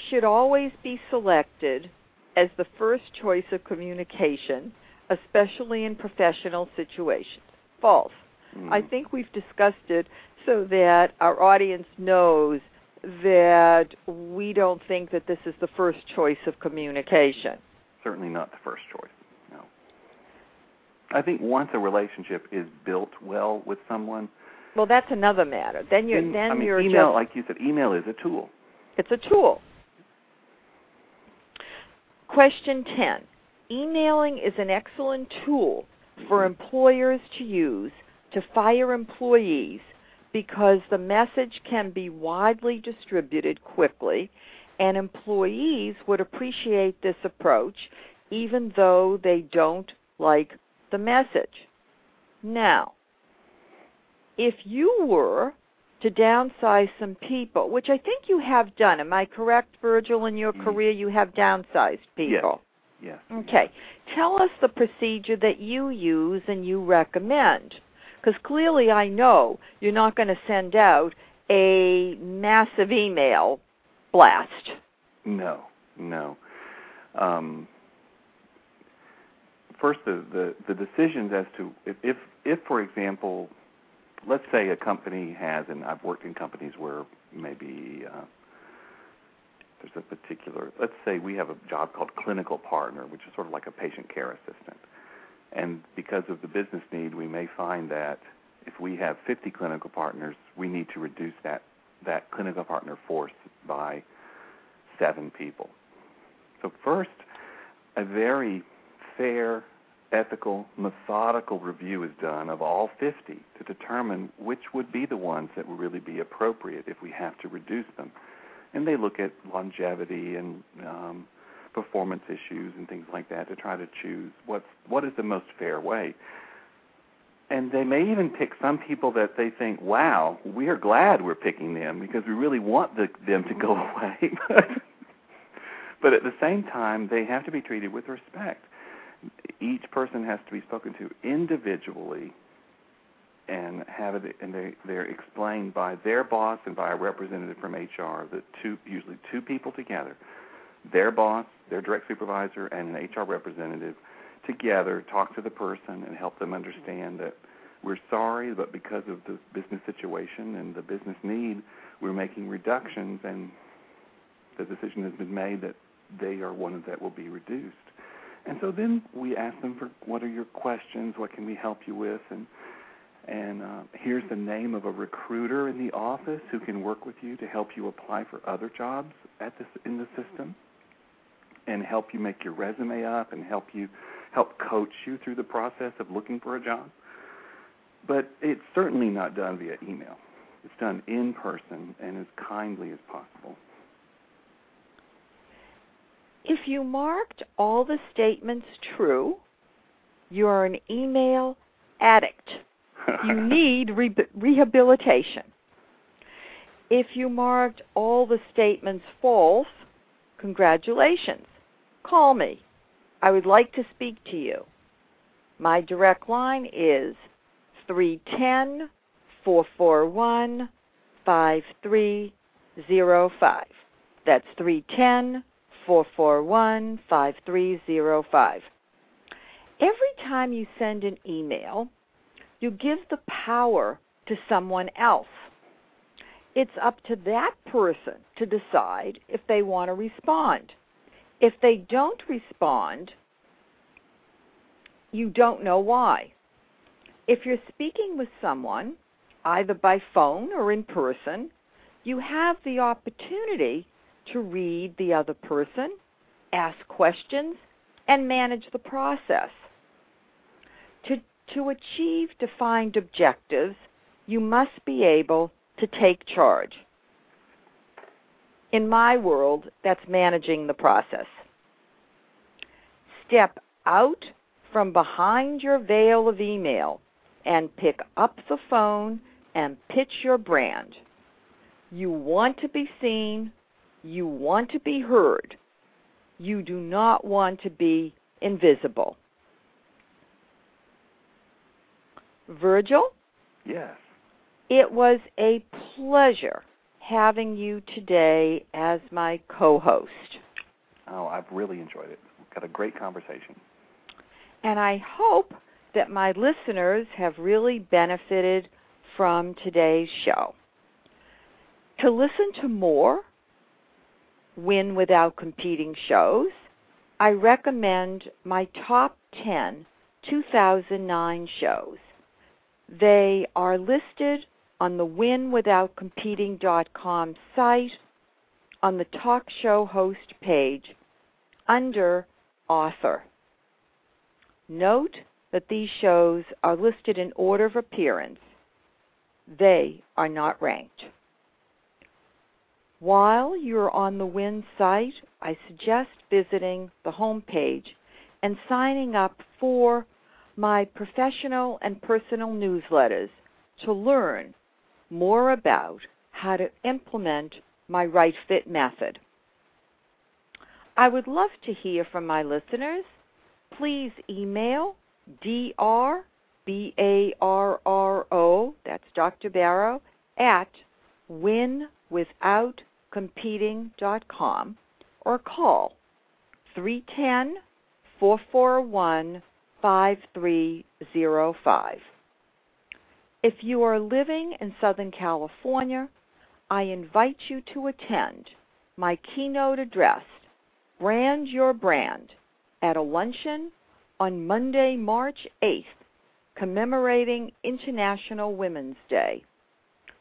should always be selected as the first choice of communication, especially in professional situations. False. I Mm. think we've discussed it so that our audience knows that we don't think that this is the first choice of communication. certainly not the first choice. I think once a relationship is built well with someone, Well, that's another matter. Then you're then, then I mean, you're email, just like you said, email is a tool. It's a tool. Question 10. Emailing is an excellent tool for mm-hmm. employers to use to fire employees because the message can be widely distributed quickly and employees would appreciate this approach even though they don't like the message. Now, if you were to downsize some people, which I think you have done. Am I correct, Virgil? In your Mm. career, you have downsized people. Yes. Okay. Tell us the procedure that you use and you recommend. Because clearly I know you're not going to send out a massive email blast. No, no. Um, first, the, the, the decisions as to if, if, if, for example, let's say a company has, and I've worked in companies where maybe uh, there's a particular, let's say we have a job called clinical partner, which is sort of like a patient care assistant. And because of the business need, we may find that if we have 50 clinical partners, we need to reduce that, that clinical partner force by seven people. So first, a very fair, ethical, methodical review is done of all 50 to determine which would be the ones that would really be appropriate if we have to reduce them. And they look at longevity and um, performance issues and things like that to try to choose what's what is the most fair way. And they may even pick some people that they think, "Wow, we are glad we're picking them because we really want the, them to go away." but at the same time, they have to be treated with respect. Each person has to be spoken to individually and have it and they they're explained by their boss and by a representative from HR, the two usually two people together, their boss, their direct supervisor and an HR representative together talk to the person and help them understand that we're sorry, but because of the business situation and the business need, we're making reductions and the decision has been made that they are one that will be reduced. And so then we ask them for what are your questions, what can we help you with, and and uh, here's the name of a recruiter in the office who can work with you to help you apply for other jobs at this in the system, and help you make your resume up and help you help coach you through the process of looking for a job. But it's certainly not done via email. It's done in person and as kindly as possible. If you marked all the statements true, you're an email addict. You need re- rehabilitation. If you marked all the statements false, congratulations. Call me. I would like to speak to you. My direct line is 310 441 5305. That's 310 441 5305. Every time you send an email, you give the power to someone else. It's up to that person to decide if they want to respond. If they don't respond, you don't know why. If you're speaking with someone, either by phone or in person, you have the opportunity to read the other person, ask questions, and manage the process. To, to achieve defined objectives, you must be able to take charge. In my world, that's managing the process. Step out from behind your veil of email and pick up the phone and pitch your brand. You want to be seen. You want to be heard. You do not want to be invisible. Virgil, Yes. it was a pleasure having you today as my co host. Oh, I've really enjoyed it. We've got a great conversation. And I hope that my listeners have really benefited from today's show. To listen to more Win Without Competing shows, I recommend my top 10 2009 shows. They are listed on the winwithoutcompeting.com site on the talk show host page under author. Note that these shows are listed in order of appearance. They are not ranked. While you're on the WIN site, I suggest visiting the home page and signing up for my professional and personal newsletters to learn more about how to implement my right fit method. I would love to hear from my listeners. Please email D-R-B-A-R-R-O, that's Dr. Barro, at winwithoutcompeting.com or call 310 441 5305. If you are living in Southern California, I invite you to attend my keynote address, Brand Your Brand, at a luncheon on Monday, March 8th, commemorating International Women's Day.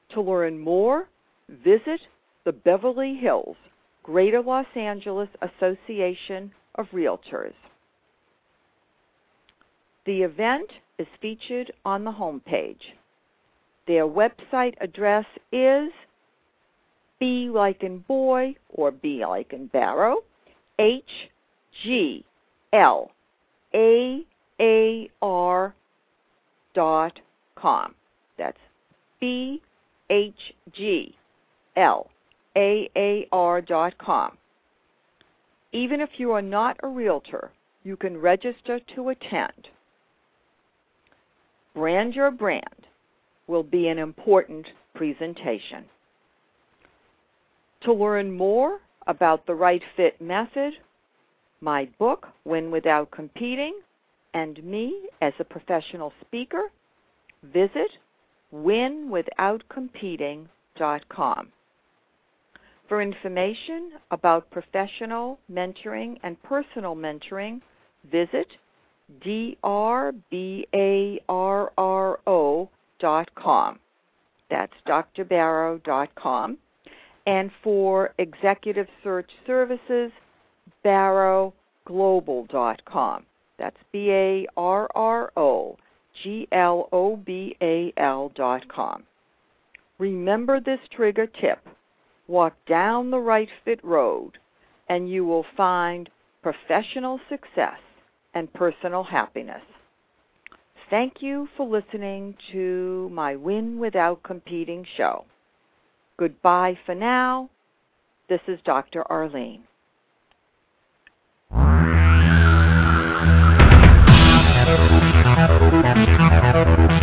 To learn more, visit the Beverly Hills Greater Los Angeles Association of Realtors. The event is featured on the homepage. Their website address is B like in boy or B like in barro, H G L A A R dot com. That's B H G L A A R dot com. Even if you are not a realtor, you can register to attend. Brand Your Brand will be an important presentation. To learn more about the Right Fit Method, my book, Win Without Competing, and me as a professional speaker, visit winwithoutcompeting.com. For information about professional mentoring and personal mentoring, visit drbarro.com. That's drbarro.com. And for executive search services, barroglobal.com. That's B A R R O G L O B A L dot com. Remember this trigger tip. Walk down the right fit road, and you will find professional success and personal happiness. Thank you for listening to my Win Without Competing show. Goodbye for now. This is Dr. Arlene.